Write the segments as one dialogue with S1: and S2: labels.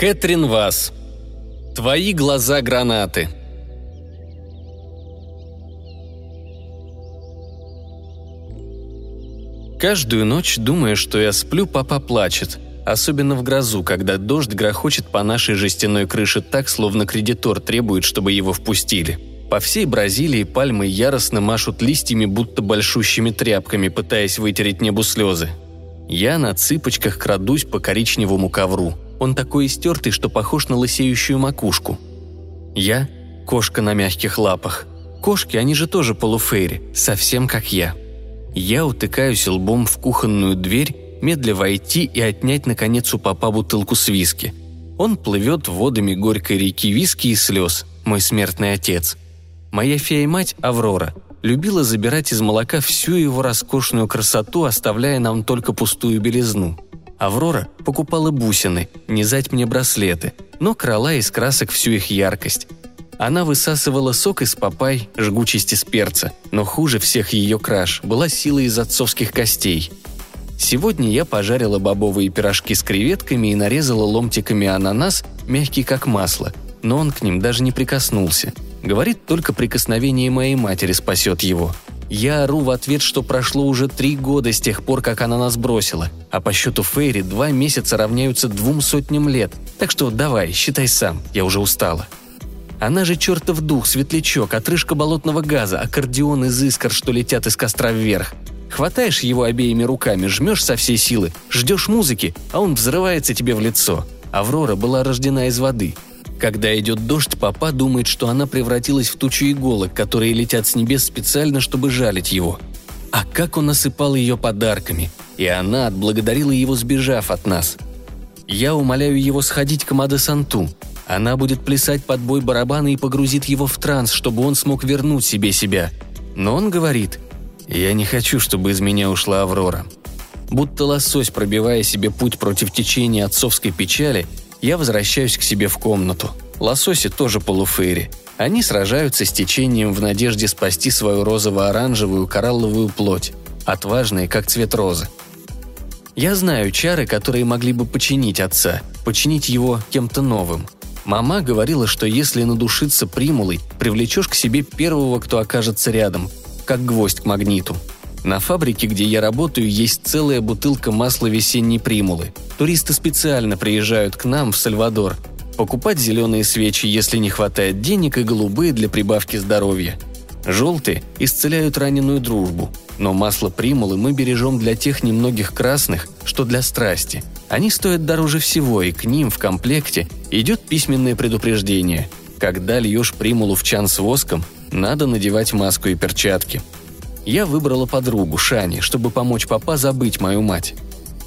S1: Кэтрин Вас. Твои глаза гранаты. Каждую ночь, думая, что я сплю, папа плачет. Особенно в грозу, когда дождь грохочет по нашей жестяной крыше так, словно кредитор требует, чтобы его впустили. По всей Бразилии пальмы яростно машут листьями, будто большущими тряпками, пытаясь вытереть небу слезы. Я на цыпочках крадусь по коричневому ковру. Он такой истертый, что похож на лысеющую макушку. Я – кошка на мягких лапах. Кошки, они же тоже полуфейри, совсем как я. Я утыкаюсь лбом в кухонную дверь, медля войти и отнять, наконец, у папа бутылку с виски. Он плывет водами горькой реки виски и слез, мой смертный отец. Моя фея-мать Аврора любила забирать из молока всю его роскошную красоту, оставляя нам только пустую белизну. Аврора покупала бусины, низать мне браслеты, но крала из красок всю их яркость, она высасывала сок из папай, жгучесть из перца, но хуже всех ее краж была сила из отцовских костей. Сегодня я пожарила бобовые пирожки с креветками и нарезала ломтиками ананас, мягкий как масло, но он к ним даже не прикоснулся. Говорит, только прикосновение моей матери спасет его. Я ору в ответ, что прошло уже три года с тех пор, как она нас бросила, а по счету Фейри два месяца равняются двум сотням лет, так что давай, считай сам, я уже устала. Она же чертов дух, светлячок, отрыжка болотного газа, аккордеон из искр, что летят из костра вверх. Хватаешь его обеими руками, жмешь со всей силы, ждешь музыки, а он взрывается тебе в лицо. Аврора была рождена из воды. Когда идет дождь, папа думает, что она превратилась в тучу иголок, которые летят с небес специально, чтобы жалить его. А как он осыпал ее подарками, и она отблагодарила его, сбежав от нас. Я умоляю его сходить к Маде Санту, она будет плясать под бой барабана и погрузит его в транс, чтобы он смог вернуть себе себя. Но он говорит, «Я не хочу, чтобы из меня ушла Аврора». Будто лосось, пробивая себе путь против течения отцовской печали, я возвращаюсь к себе в комнату. Лососи тоже полуфейри. Они сражаются с течением в надежде спасти свою розово-оранжевую коралловую плоть, отважные, как цвет розы. Я знаю чары, которые могли бы починить отца, починить его кем-то новым – Мама говорила, что если надушиться примулой, привлечешь к себе первого, кто окажется рядом, как гвоздь к магниту. На фабрике, где я работаю, есть целая бутылка масла весенней примулы. Туристы специально приезжают к нам в Сальвадор покупать зеленые свечи, если не хватает денег, и голубые для прибавки здоровья. Желтые исцеляют раненую дружбу, но масло примулы мы бережем для тех немногих красных, что для страсти – они стоят дороже всего, и к ним в комплекте идет письменное предупреждение. Когда льешь примулу в чан с воском, надо надевать маску и перчатки. Я выбрала подругу, Шани, чтобы помочь папа забыть мою мать.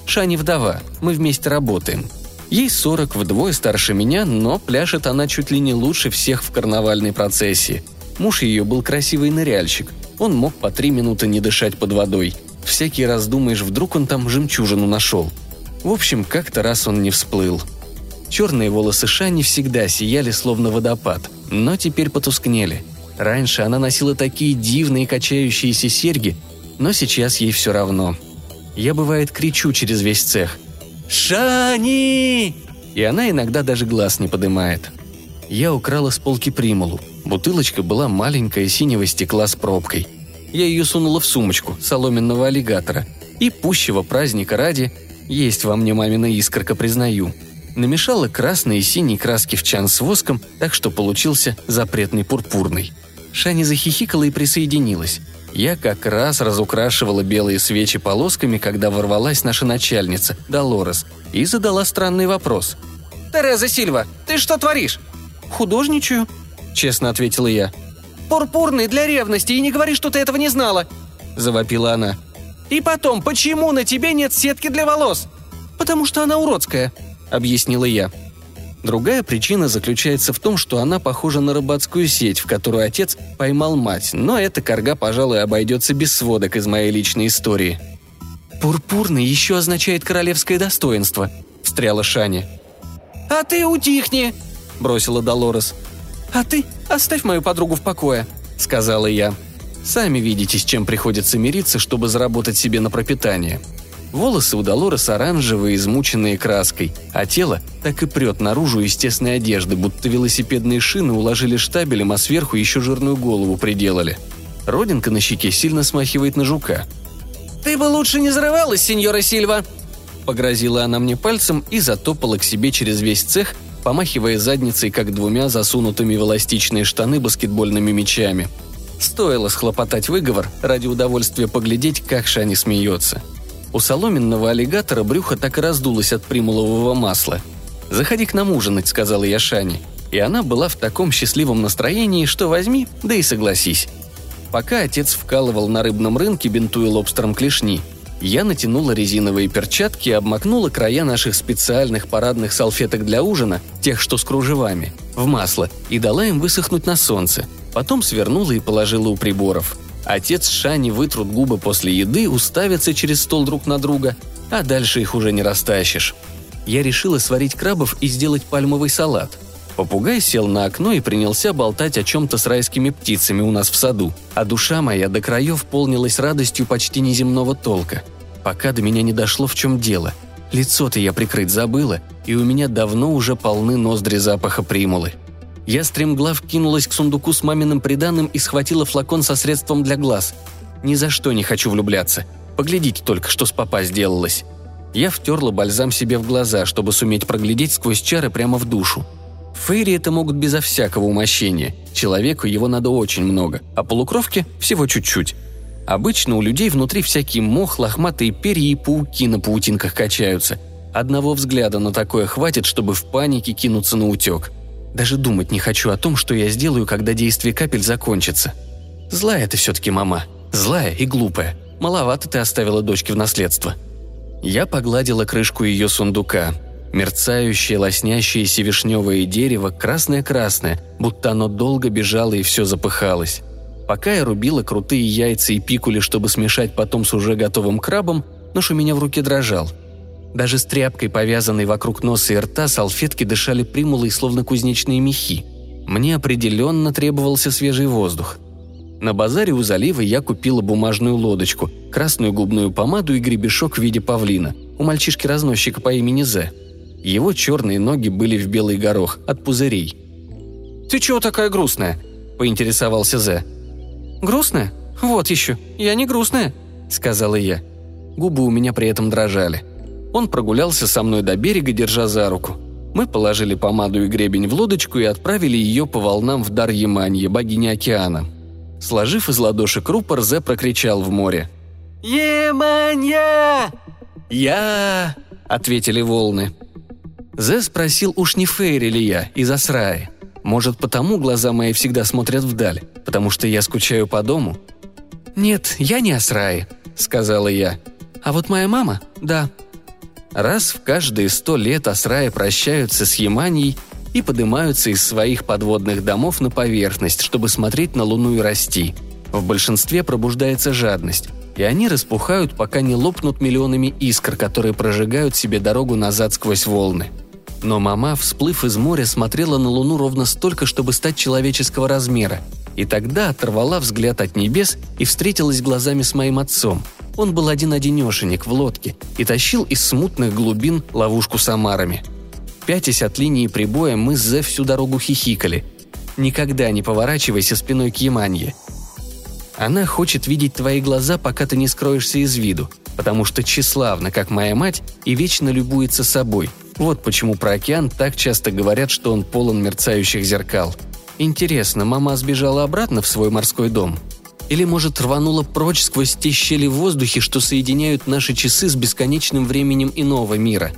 S1: Шани вдова, мы вместе работаем. Ей 40, вдвое старше меня, но пляшет она чуть ли не лучше всех в карнавальной процессии. Муж ее был красивый ныряльщик. Он мог по три минуты не дышать под водой. Всякий раз думаешь, вдруг он там жемчужину нашел – в общем, как-то раз он не всплыл. Черные волосы Шани всегда сияли, словно водопад, но теперь потускнели. Раньше она носила такие дивные качающиеся серьги, но сейчас ей все равно. Я, бывает, кричу через весь цех. «Шани!» И она иногда даже глаз не подымает. Я украла с полки примулу. Бутылочка была маленькая, синего стекла с пробкой. Я ее сунула в сумочку соломенного аллигатора. И пущего праздника ради есть во мне мамина искорка, признаю. Намешала красные и синие краски в чан с воском, так что получился запретный пурпурный. Шани захихикала и присоединилась. Я как раз разукрашивала белые свечи полосками, когда ворвалась наша начальница, Долорес, и задала странный вопрос.
S2: «Тереза Сильва, ты что творишь?»
S1: «Художничаю», — честно ответила я.
S2: «Пурпурный для ревности, и не говори, что ты этого не знала», —
S1: завопила она.
S2: И потом, почему на тебе нет сетки для волос?
S1: Потому что она уродская, объяснила я. Другая причина заключается в том, что она похожа на рыбацкую сеть, в которую отец поймал мать, но эта корга, пожалуй, обойдется без сводок из моей личной истории. «Пурпурный еще означает королевское достоинство», — встряла Шаня.
S2: «А ты утихни!»
S1: — бросила Долорес. «А ты оставь мою подругу в покое», — сказала я. Сами видите, с чем приходится мириться, чтобы заработать себе на пропитание. Волосы у Долорес оранжевые, измученные краской, а тело так и прет наружу из тесной одежды, будто велосипедные шины уложили штабелем, а сверху еще жирную голову приделали. Родинка на щеке сильно смахивает на жука.
S2: «Ты бы лучше не зарывалась, сеньора Сильва!»
S1: Погрозила она мне пальцем и затопала к себе через весь цех, помахивая задницей, как двумя засунутыми в эластичные штаны баскетбольными мячами. Стоило схлопотать выговор ради удовольствия поглядеть, как Шани смеется. У соломенного аллигатора брюхо так и раздулось от примулового масла. «Заходи к нам ужинать», — сказала я Шани. И она была в таком счастливом настроении, что возьми, да и согласись. Пока отец вкалывал на рыбном рынке, бинтуя лобстером клешни, я натянула резиновые перчатки и обмакнула края наших специальных парадных салфеток для ужина, тех, что с кружевами, в масло и дала им высохнуть на солнце. Потом свернула и положила у приборов. Отец Шани вытрут губы после еды, уставятся через стол друг на друга, а дальше их уже не растащишь. Я решила сварить крабов и сделать пальмовый салат. Попугай сел на окно и принялся болтать о чем-то с райскими птицами у нас в саду, а душа моя до краев полнилась радостью почти неземного толка пока до меня не дошло, в чем дело. Лицо-то я прикрыть забыла, и у меня давно уже полны ноздри запаха примулы. Я стремглав кинулась к сундуку с маминым приданым и схватила флакон со средством для глаз. Ни за что не хочу влюбляться. Поглядите только, что с папа сделалось. Я втерла бальзам себе в глаза, чтобы суметь проглядеть сквозь чары прямо в душу. Фейри это могут безо всякого умощения. Человеку его надо очень много, а полукровке всего чуть-чуть. Обычно у людей внутри всякий мох, лохматые перья и пауки на паутинках качаются. Одного взгляда на такое хватит, чтобы в панике кинуться на утек. Даже думать не хочу о том, что я сделаю, когда действие капель закончится. Злая ты все-таки мама. Злая и глупая. Маловато ты оставила дочке в наследство. Я погладила крышку ее сундука. Мерцающее, лоснящееся вишневое дерево, красное-красное, будто оно долго бежало и все запыхалось. Пока я рубила крутые яйца и пикули, чтобы смешать потом с уже готовым крабом, нож у меня в руке дрожал. Даже с тряпкой, повязанной вокруг носа и рта, салфетки дышали примулой, словно кузнечные мехи. Мне определенно требовался свежий воздух. На базаре у залива я купила бумажную лодочку, красную губную помаду и гребешок в виде павлина у мальчишки-разносчика по имени Зе. Его черные ноги были в белый горох от пузырей.
S2: «Ты чего такая грустная?» – поинтересовался Зе. «Грустная? Вот еще. Я не грустная», — сказала я. Губы у меня при этом дрожали. Он прогулялся со мной до берега, держа за руку. Мы положили помаду и гребень в лодочку и отправили ее по волнам в дар Яманье, богини океана. Сложив из ладошек рупор, Зе прокричал в море.
S3: «Еманья!»
S1: «Я!» — ответили волны. Зе спросил, уж не Фейри ли я, из Асраи. Может, потому глаза мои всегда смотрят вдаль, потому что я скучаю по дому? «Нет, я не Асраи», — сказала я. «А вот моя мама — да». Раз в каждые сто лет Асраи прощаются с Яманьей и поднимаются из своих подводных домов на поверхность, чтобы смотреть на Луну и расти. В большинстве пробуждается жадность, и они распухают, пока не лопнут миллионами искр, которые прожигают себе дорогу назад сквозь волны – но мама, всплыв из моря, смотрела на Луну ровно столько, чтобы стать человеческого размера. И тогда оторвала взгляд от небес и встретилась глазами с моим отцом. Он был один-одинешенек в лодке и тащил из смутных глубин ловушку с омарами. Пятясь от линии прибоя, мы с Зе всю дорогу хихикали. «Никогда не поворачивайся спиной к Яманье. Она хочет видеть твои глаза, пока ты не скроешься из виду, потому что тщеславна, как моя мать, и вечно любуется собой – вот почему про океан так часто говорят, что он полон мерцающих зеркал. Интересно, мама сбежала обратно в свой морской дом? Или, может, рванула прочь сквозь те щели в воздухе, что соединяют наши часы с бесконечным временем иного мира?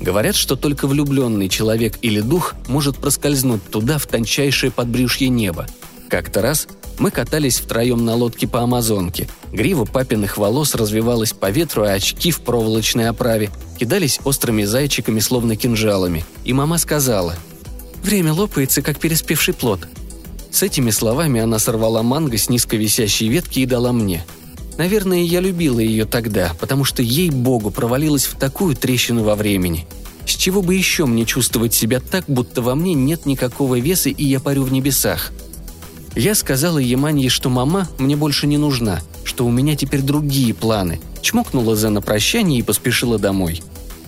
S1: Говорят, что только влюбленный человек или дух может проскользнуть туда, в тончайшее подбрюшье неба. Как-то раз мы катались втроем на лодке по Амазонке. Грива папиных волос развивалась по ветру, а очки в проволочной оправе кидались острыми зайчиками, словно кинжалами. И мама сказала «Время лопается, как переспевший плод». С этими словами она сорвала манго с низко висящей ветки и дала мне. Наверное, я любила ее тогда, потому что ей-богу провалилась в такую трещину во времени. С чего бы еще мне чувствовать себя так, будто во мне нет никакого веса и я парю в небесах – я сказала Яманье, что мама мне больше не нужна, что у меня теперь другие планы,
S2: чмокнула Зе на прощание и поспешила домой.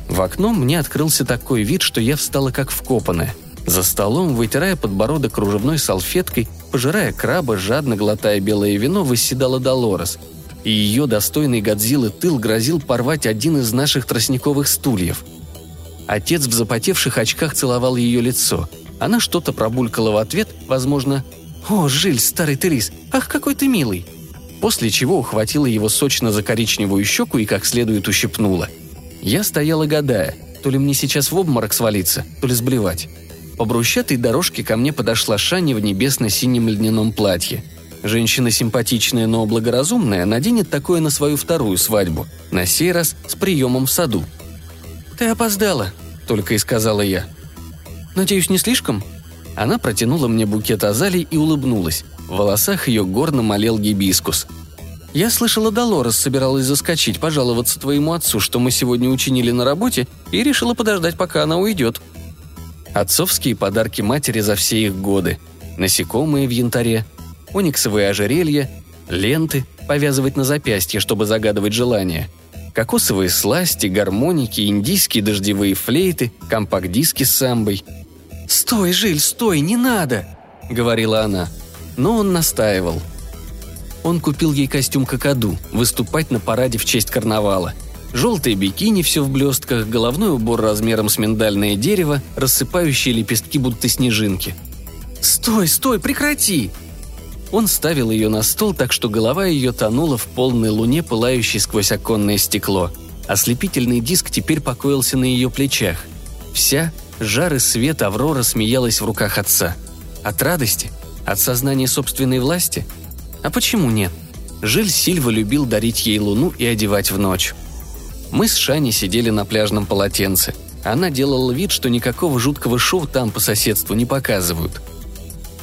S2: В окно мне открылся такой вид, что я встала как вкопанная. За столом, вытирая подбородок кружевной салфеткой, пожирая краба, жадно глотая белое вино, восседала Долорес. И ее достойный Годзиллы тыл грозил порвать один из наших тростниковых стульев. Отец в запотевших очках целовал ее лицо. Она что-то пробулькала в ответ, возможно, «О, Жиль, старый ты лис, ах, какой ты милый!» После чего ухватила его сочно за коричневую щеку и как следует ущипнула. Я стояла гадая, то ли мне сейчас в обморок свалиться, то ли сблевать. По брусчатой дорожке ко мне подошла Шани в небесно-синем льняном платье. Женщина симпатичная, но благоразумная наденет такое на свою вторую свадьбу, на сей раз с приемом в саду. «Ты опоздала», — только и сказала я. «Надеюсь, не слишком?» Она протянула мне букет азалий и улыбнулась. В волосах ее горно молел гибискус. «Я слышала, Долорес собиралась заскочить, пожаловаться твоему отцу, что мы сегодня учинили на работе, и решила подождать, пока она уйдет», Отцовские подарки матери за все их годы. Насекомые в янтаре, ониксовые ожерелья, ленты, повязывать на запястье, чтобы загадывать желания, кокосовые сласти, гармоники, индийские дождевые флейты, компакт-диски с самбой. «Стой, Жиль, стой, не надо!» — говорила она. Но он настаивал. Он купил ей костюм какаду, выступать на параде в честь карнавала — Желтые бикини, все в блестках, головной убор размером с миндальное дерево, рассыпающие лепестки будто снежинки. «Стой, стой, прекрати!» Он ставил ее на стол, так что голова ее тонула в полной луне, пылающей сквозь оконное стекло. Ослепительный диск теперь покоился на ее плечах. Вся, жар и свет Аврора смеялась в руках отца. От радости? От сознания собственной власти? А почему нет? Жиль Сильва любил дарить ей луну и одевать в ночь. Мы с Шани сидели на пляжном полотенце. Она делала вид, что никакого жуткого шоу там по соседству не показывают.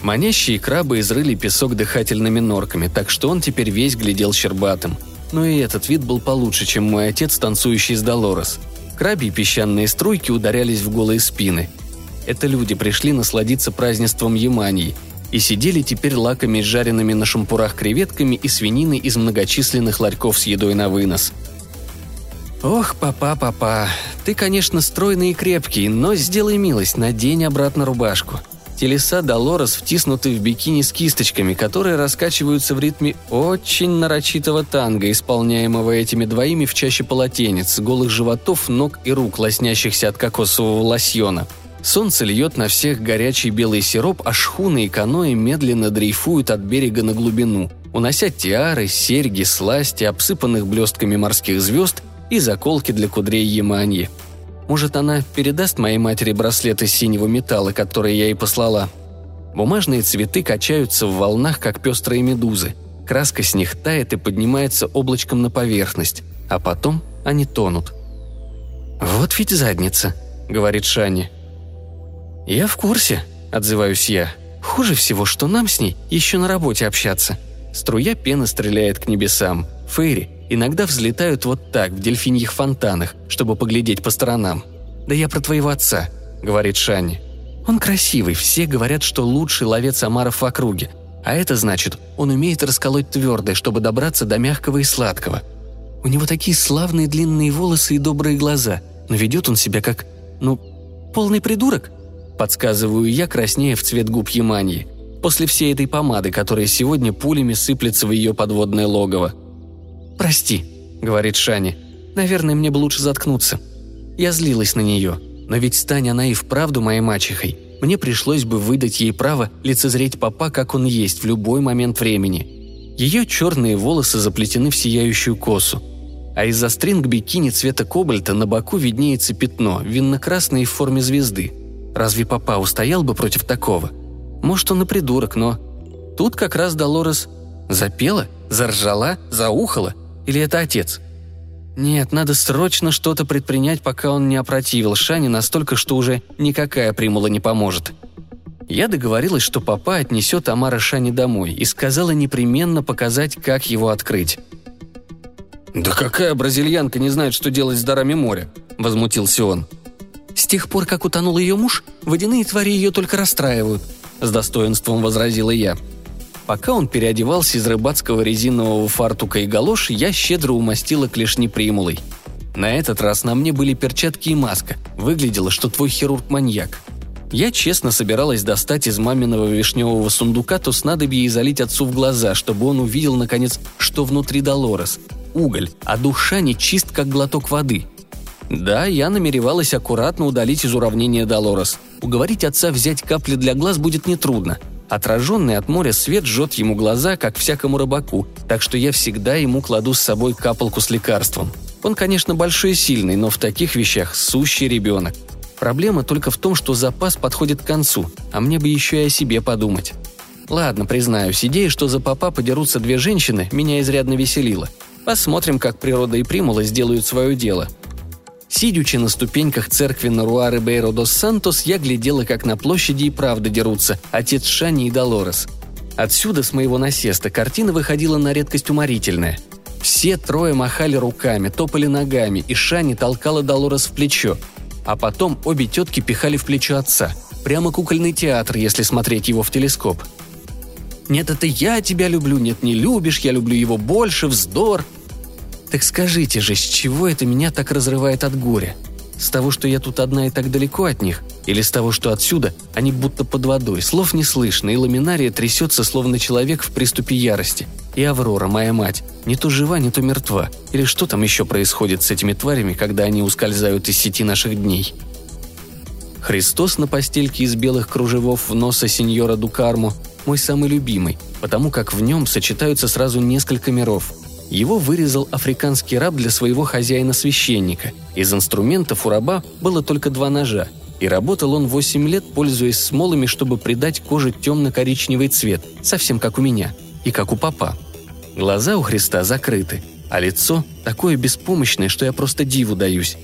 S2: Манящие крабы изрыли песок дыхательными норками, так что он теперь весь глядел щербатым. Но и этот вид был получше, чем мой отец, танцующий с Долорес. И песчаные струйки ударялись в голые спины. Это люди пришли насладиться празднеством Ямании и сидели теперь лаками с жареными на шампурах креветками и свининой из многочисленных ларьков с едой на вынос – «Ох, папа, папа, ты, конечно, стройный и крепкий, но сделай милость, надень обратно рубашку». Телеса Долорес втиснуты в бикини с кисточками, которые раскачиваются в ритме очень нарочитого танго, исполняемого этими двоими в чаще полотенец, голых животов, ног и рук, лоснящихся от кокосового лосьона. Солнце льет на всех горячий белый сироп, а шхуны и каноэ медленно дрейфуют от берега на глубину, унося тиары, серьги, сласти, обсыпанных блестками морских звезд и заколки для кудрей Яманьи. Может, она передаст моей матери браслет из синего металла, который я ей послала. Бумажные цветы качаются в волнах, как пестрые медузы. Краска с них тает и поднимается облачком на поверхность, а потом они тонут. «Вот ведь задница», — говорит Шани. «Я в курсе», — отзываюсь я. «Хуже всего, что нам с ней еще на работе общаться». Струя пены стреляет к небесам. Фейри иногда взлетают вот так, в дельфиньих фонтанах, чтобы поглядеть по сторонам. «Да я про твоего отца», — говорит Шанни. «Он красивый, все говорят, что лучший ловец омаров в округе. А это значит, он умеет расколоть твердое, чтобы добраться до мягкого и сладкого. У него такие славные длинные волосы и добрые глаза, но ведет он себя как, ну, полный придурок», — подсказываю я, краснея в цвет губ Яманьи, после всей этой помады, которая сегодня пулями сыплется в ее подводное логово. «Прости», — говорит Шани. «Наверное, мне бы лучше заткнуться». Я злилась на нее, но ведь стань она и вправду моей мачехой. Мне пришлось бы выдать ей право лицезреть папа, как он есть, в любой момент времени. Ее черные волосы заплетены в сияющую косу, а из-за стринг бикини цвета кобальта на боку виднеется пятно, винно-красное в форме звезды. Разве папа устоял бы против такого? Может, он и придурок, но... Тут как раз Долорес запела, заржала, заухала, или это отец? Нет, надо срочно что-то предпринять, пока он не опротивил Шани настолько, что уже никакая примула не поможет. Я договорилась, что папа отнесет Амара Шани домой и сказала непременно показать, как его открыть. «Да какая бразильянка не знает, что делать с дарами моря?» – возмутился он. «С тех пор, как утонул ее муж, водяные твари ее только расстраивают», – с достоинством возразила я. Пока он переодевался из рыбацкого резинового фартука и галош, я щедро умастила клешни примулой. На этот раз на мне были перчатки и маска. Выглядело, что твой хирург маньяк. Я честно собиралась достать из маминого вишневого сундука то снадобье и залить отцу в глаза, чтобы он увидел, наконец, что внутри Долорес. Уголь, а душа не чист, как глоток воды. Да, я намеревалась аккуратно удалить из уравнения Долорес. Уговорить отца взять капли для глаз будет нетрудно. Отраженный от моря свет жжет ему глаза, как всякому рыбаку, так что я всегда ему кладу с собой капалку с лекарством. Он, конечно, большой и сильный, но в таких вещах сущий ребенок. Проблема только в том, что запас подходит к концу, а мне бы еще и о себе подумать. Ладно, признаюсь, идея, что за папа подерутся две женщины, меня изрядно веселила. Посмотрим, как природа и примула сделают свое дело. Сидячи на ступеньках церкви Наруары Бейро дос Сантос, я глядела, как на площади и правда дерутся отец Шани и Долорес. Отсюда, с моего насеста, картина выходила на редкость уморительная. Все трое махали руками, топали ногами, и Шани толкала Долорес в плечо, а потом обе тетки пихали в плечо отца. Прямо кукольный театр, если смотреть его в телескоп. «Нет, это я тебя люблю, нет, не любишь, я люблю его больше, вздор!» Так скажите же, с чего это меня так разрывает от горя? С того, что я тут одна и так далеко от них? Или с того, что отсюда они будто под водой, слов не слышно, и ламинария трясется, словно человек в приступе ярости? И Аврора, моя мать, не то жива, не то мертва. Или что там еще происходит с этими тварями, когда они ускользают из сети наших дней? Христос на постельке из белых кружевов в носа сеньора Дукарму – мой самый любимый, потому как в нем сочетаются сразу несколько миров – его вырезал африканский раб для своего хозяина-священника. Из инструментов у раба было только два ножа, и работал он 8 лет, пользуясь смолами, чтобы придать коже темно-коричневый цвет, совсем как у меня, и как у папа. Глаза у Христа закрыты, а лицо такое беспомощное, что я просто диву даюсь.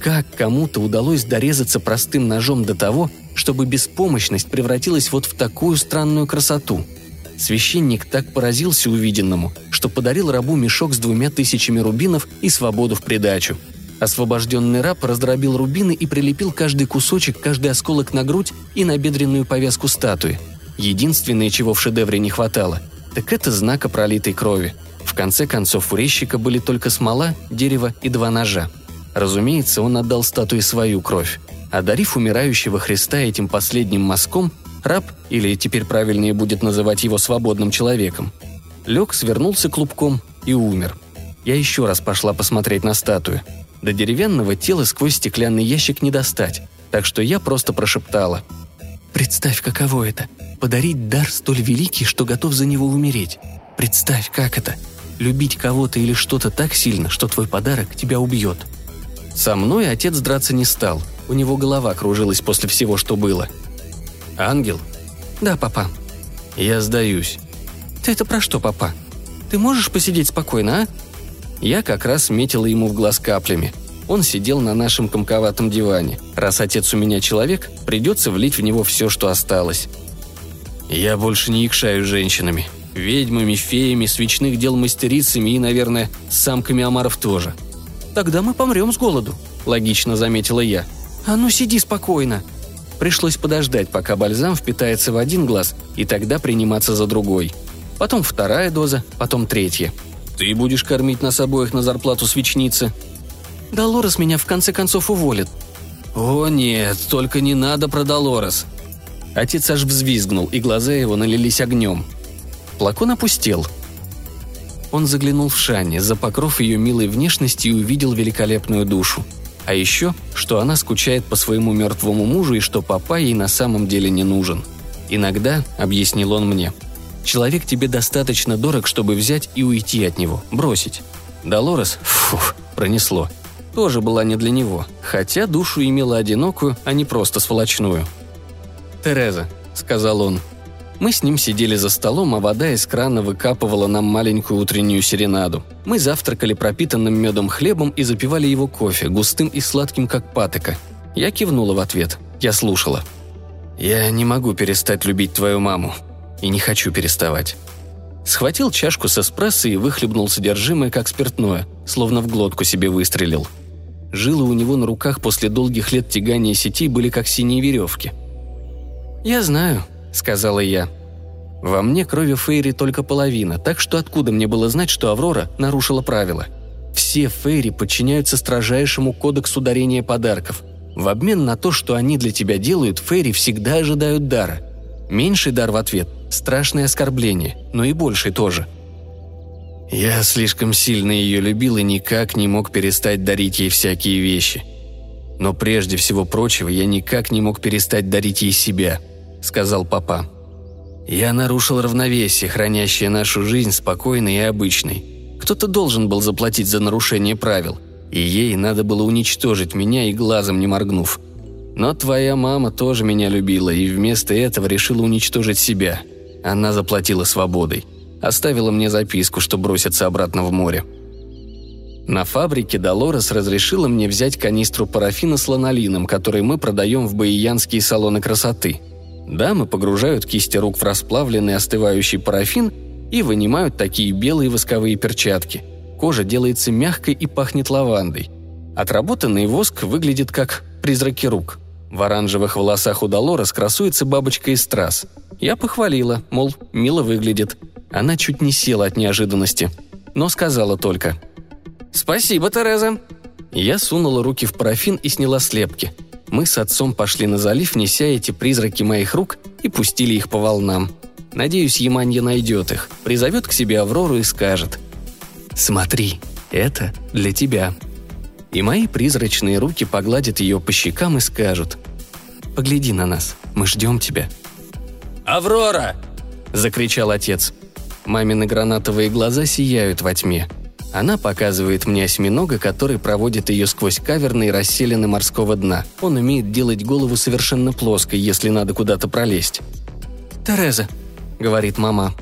S2: Как кому-то удалось дорезаться простым ножом до того, чтобы беспомощность превратилась вот в такую странную красоту – Священник так поразился увиденному, что подарил рабу мешок с двумя тысячами рубинов и свободу в придачу. Освобожденный раб раздробил рубины и прилепил каждый кусочек, каждый осколок на грудь и на бедренную повязку статуи. Единственное, чего в шедевре не хватало, так это знака пролитой крови. В конце концов, у резчика были только смола, дерево и два ножа. Разумеется, он отдал статуе свою кровь. Одарив умирающего Христа этим последним мазком, Раб, или теперь правильнее будет называть его свободным человеком, лег, свернулся клубком и умер. Я еще раз пошла посмотреть на статую. До деревянного тела сквозь стеклянный ящик не достать, так что я просто прошептала. «Представь, каково это – подарить дар столь великий, что готов за него умереть. Представь, как это – любить кого-то или что-то так сильно, что твой подарок тебя убьет». Со мной отец драться не стал, у него голова кружилась после всего, что было – «Ангел?» «Да, папа». «Я сдаюсь». «Ты это про что, папа? Ты можешь посидеть спокойно, а?» Я как раз метила ему в глаз каплями. Он сидел на нашем комковатом диване. Раз отец у меня человек, придется влить в него все, что осталось. Я больше не икшаю женщинами. Ведьмами, феями, свечных дел мастерицами и, наверное, самками омаров тоже. «Тогда мы помрем с голоду», — логично заметила я. «А ну сиди спокойно», Пришлось подождать, пока бальзам впитается в один глаз, и тогда приниматься за другой. Потом вторая доза, потом третья. «Ты будешь кормить нас обоих на зарплату свечницы?» «Долорес меня в конце концов уволит». «О нет, только не надо про Долорес!» Отец аж взвизгнул, и глаза его налились огнем. Флакон опустел. Он заглянул в Шанни, за покров ее милой внешности и увидел великолепную душу – а еще, что она скучает по своему мертвому мужу и что папа ей на самом деле не нужен. Иногда, объяснил он мне, человек тебе достаточно дорог, чтобы взять и уйти от него, бросить. Долорес, фу, пронесло. Тоже была не для него, хотя душу имела одинокую, а не просто сволочную. «Тереза», — сказал он, мы с ним сидели за столом, а вода из крана выкапывала нам маленькую утреннюю серенаду. Мы завтракали пропитанным медом хлебом и запивали его кофе, густым и сладким, как патока. Я кивнула в ответ. Я слушала. «Я не могу перестать любить твою маму. И не хочу переставать». Схватил чашку с эспрессо и выхлебнул содержимое, как спиртное, словно в глотку себе выстрелил. Жилы у него на руках после долгих лет тягания сети были как синие веревки. «Я знаю», сказала я. Во мне крови Фейри только половина, так что откуда мне было знать, что Аврора нарушила правила? Все Фейри подчиняются строжайшему кодексу дарения подарков. В обмен на то, что они для тебя делают, Фейри всегда ожидают дара. Меньший дар в ответ – страшное оскорбление, но и больший тоже. Я слишком сильно ее любил и никак не мог перестать дарить ей всякие вещи. Но прежде всего прочего я никак не мог перестать дарить ей себя, сказал папа. Я нарушил равновесие, хранящее нашу жизнь спокойной и обычной. Кто-то должен был заплатить за нарушение правил, и ей надо было уничтожить меня и глазом не моргнув. Но твоя мама тоже меня любила и вместо этого решила уничтожить себя. Она заплатила свободой. Оставила мне записку, что бросится обратно в море. На фабрике Долорес разрешила мне взять канистру парафина с ланолином, который мы продаем в баиянские салоны красоты – Дамы погружают кисти рук в расплавленный остывающий парафин и вынимают такие белые восковые перчатки. Кожа делается мягкой и пахнет лавандой. Отработанный воск выглядит как призраки рук. В оранжевых волосах у Долорес красуется бабочка из страз. Я похвалила, мол, мило выглядит. Она чуть не села от неожиданности, но сказала только «Спасибо, Тереза». Я сунула руки в парафин и сняла слепки – мы с отцом пошли на залив, неся эти призраки моих рук и пустили их по волнам. Надеюсь, Яманья найдет их, призовет к себе Аврору и скажет «Смотри, это для тебя». И мои призрачные руки погладят ее по щекам и скажут «Погляди на нас, мы ждем тебя».
S1: «Аврора!»
S2: – закричал отец. Мамины гранатовые глаза сияют во тьме – она показывает мне осьминога, который проводит ее сквозь каверны и расселены морского дна. Он умеет делать голову совершенно плоской, если надо куда-то пролезть. «Тереза», — говорит мама.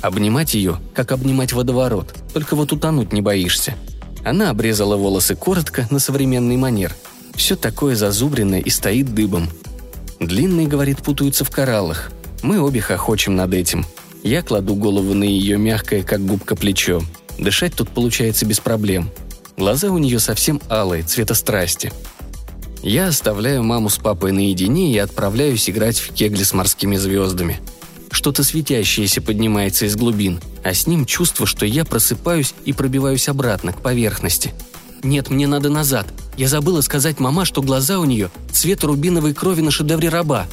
S2: Обнимать ее, как обнимать водоворот, только вот утонуть не боишься. Она обрезала волосы коротко, на современный манер. Все такое зазубренное и стоит дыбом. Длинные, говорит, путаются в кораллах. Мы обе хохочем над этим. Я кладу голову на ее мягкое, как губка, плечо. Дышать тут получается без проблем. Глаза у нее совсем алые, цвета страсти. Я оставляю маму с папой наедине и отправляюсь играть в кегли с морскими звездами. Что-то светящееся поднимается из глубин, а с ним чувство, что я просыпаюсь и пробиваюсь обратно, к поверхности. Нет, мне надо назад. Я забыла сказать мама, что глаза у нее – цвет рубиновой крови на шедевре раба.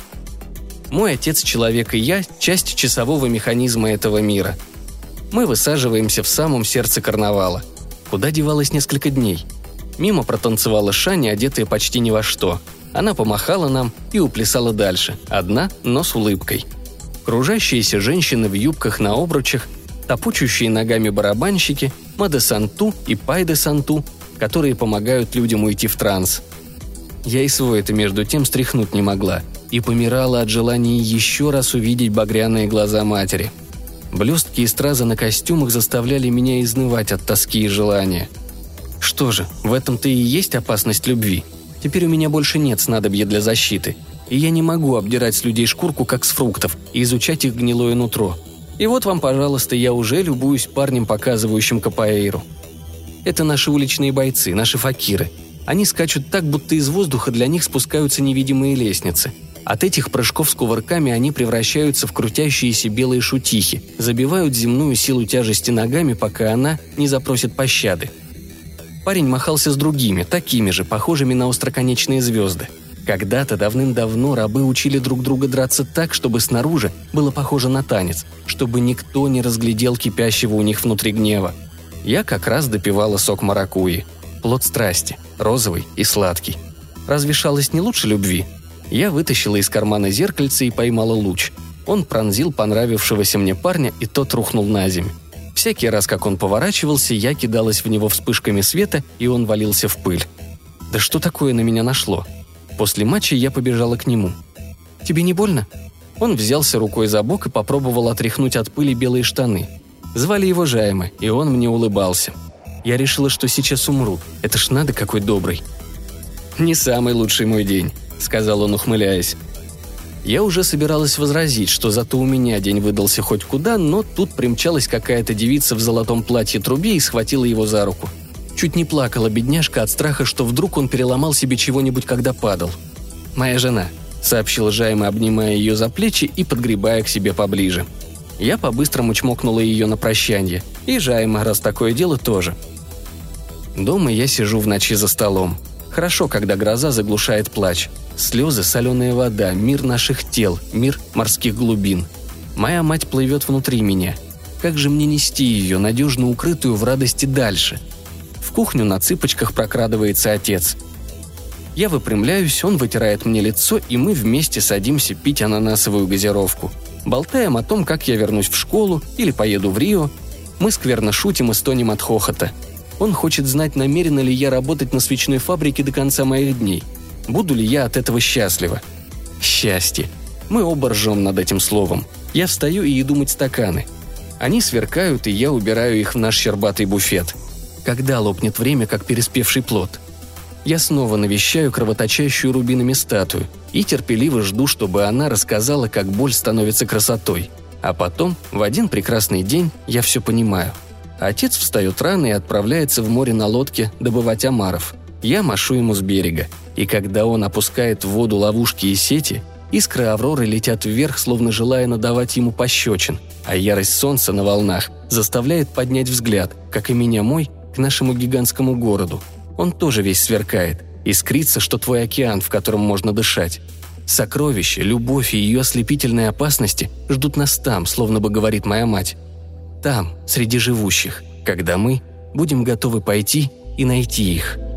S2: Мой отец – человек, и я – часть часового механизма этого мира – мы высаживаемся в самом сердце карнавала. Куда девалось несколько дней? Мимо протанцевала Шаня, одетая почти ни во что. Она помахала нам и уплясала дальше, одна, но с улыбкой. Кружащиеся женщины в юбках на обручах, топучущие ногами барабанщики, Маде Санту и Пайде Санту, которые помогают людям уйти в транс. Я и свой это между тем стряхнуть не могла и помирала от желания еще раз увидеть багряные глаза матери – Блестки и стразы на костюмах заставляли меня изнывать от тоски и желания. Что же, в этом-то и есть опасность любви. Теперь у меня больше нет снадобья для защиты, и я не могу обдирать с людей шкурку, как с фруктов, и изучать их гнилое нутро. И вот вам, пожалуйста, я уже любуюсь парнем, показывающим капоэйру. Это наши уличные бойцы, наши факиры. Они скачут так, будто из воздуха для них спускаются невидимые лестницы – от этих прыжков с кувырками они превращаются в крутящиеся белые шутихи, забивают земную силу тяжести ногами, пока она не запросит пощады. Парень махался с другими, такими же, похожими на остроконечные звезды. Когда-то давным-давно рабы учили друг друга драться так, чтобы снаружи было похоже на танец, чтобы никто не разглядел кипящего у них внутри гнева. Я как раз допивала сок маракуи. Плод страсти, розовый и сладкий. Разве шалость не лучше любви? Я вытащила из кармана зеркальце и поймала луч. Он пронзил понравившегося мне парня, и тот рухнул на землю. Всякий раз, как он поворачивался, я кидалась в него вспышками света, и он валился в пыль. Да что такое на меня нашло? После матча я побежала к нему. «Тебе не больно?» Он взялся рукой за бок и попробовал отряхнуть от пыли белые штаны. Звали его Жайма, и он мне улыбался. Я решила, что сейчас умру. Это ж надо какой добрый. Не самый лучший мой день сказал он, ухмыляясь. Я уже собиралась возразить, что зато у меня день выдался хоть куда, но тут примчалась какая-то девица в золотом платье трубе и схватила его за руку. Чуть не плакала бедняжка от страха, что вдруг он переломал себе чего-нибудь, когда падал. «Моя жена», — сообщил Жайма, обнимая ее за плечи и подгребая к себе поближе. Я по-быстрому чмокнула ее на прощанье. И Жайма, раз такое дело, тоже. Дома я сижу в ночи за столом. Хорошо, когда гроза заглушает плач. Слезы, соленая вода, мир наших тел, мир морских глубин. Моя мать плывет внутри меня. Как же мне нести ее, надежно укрытую в радости дальше? Кухню на цыпочках прокрадывается отец. Я выпрямляюсь, он вытирает мне лицо, и мы вместе садимся пить ананасовую газировку. Болтаем о том, как я вернусь в школу или поеду в Рио. Мы скверно шутим и стонем от хохота. Он хочет знать, намерена ли я работать на свечной фабрике до конца моих дней. Буду ли я от этого счастлива? Счастье. Мы оба ржем над этим словом. Я встаю и иду мыть стаканы. Они сверкают, и я убираю их в наш щербатый буфет. Когда лопнет время, как переспевший плод? Я снова навещаю кровоточащую рубинами статую и терпеливо жду, чтобы она рассказала, как боль становится красотой. А потом, в один прекрасный день, я все понимаю. Отец встает рано и отправляется в море на лодке добывать омаров. Я машу ему с берега. И когда он опускает в воду ловушки и сети, искры авроры летят вверх, словно желая надавать ему пощечин, а ярость солнца на волнах заставляет поднять взгляд, как и меня мой, к нашему гигантскому городу – он тоже весь сверкает. Искрится, что твой океан, в котором можно дышать. Сокровища, любовь и ее ослепительные опасности ждут нас там, словно бы говорит моя мать. Там, среди живущих, когда мы будем готовы пойти и найти их –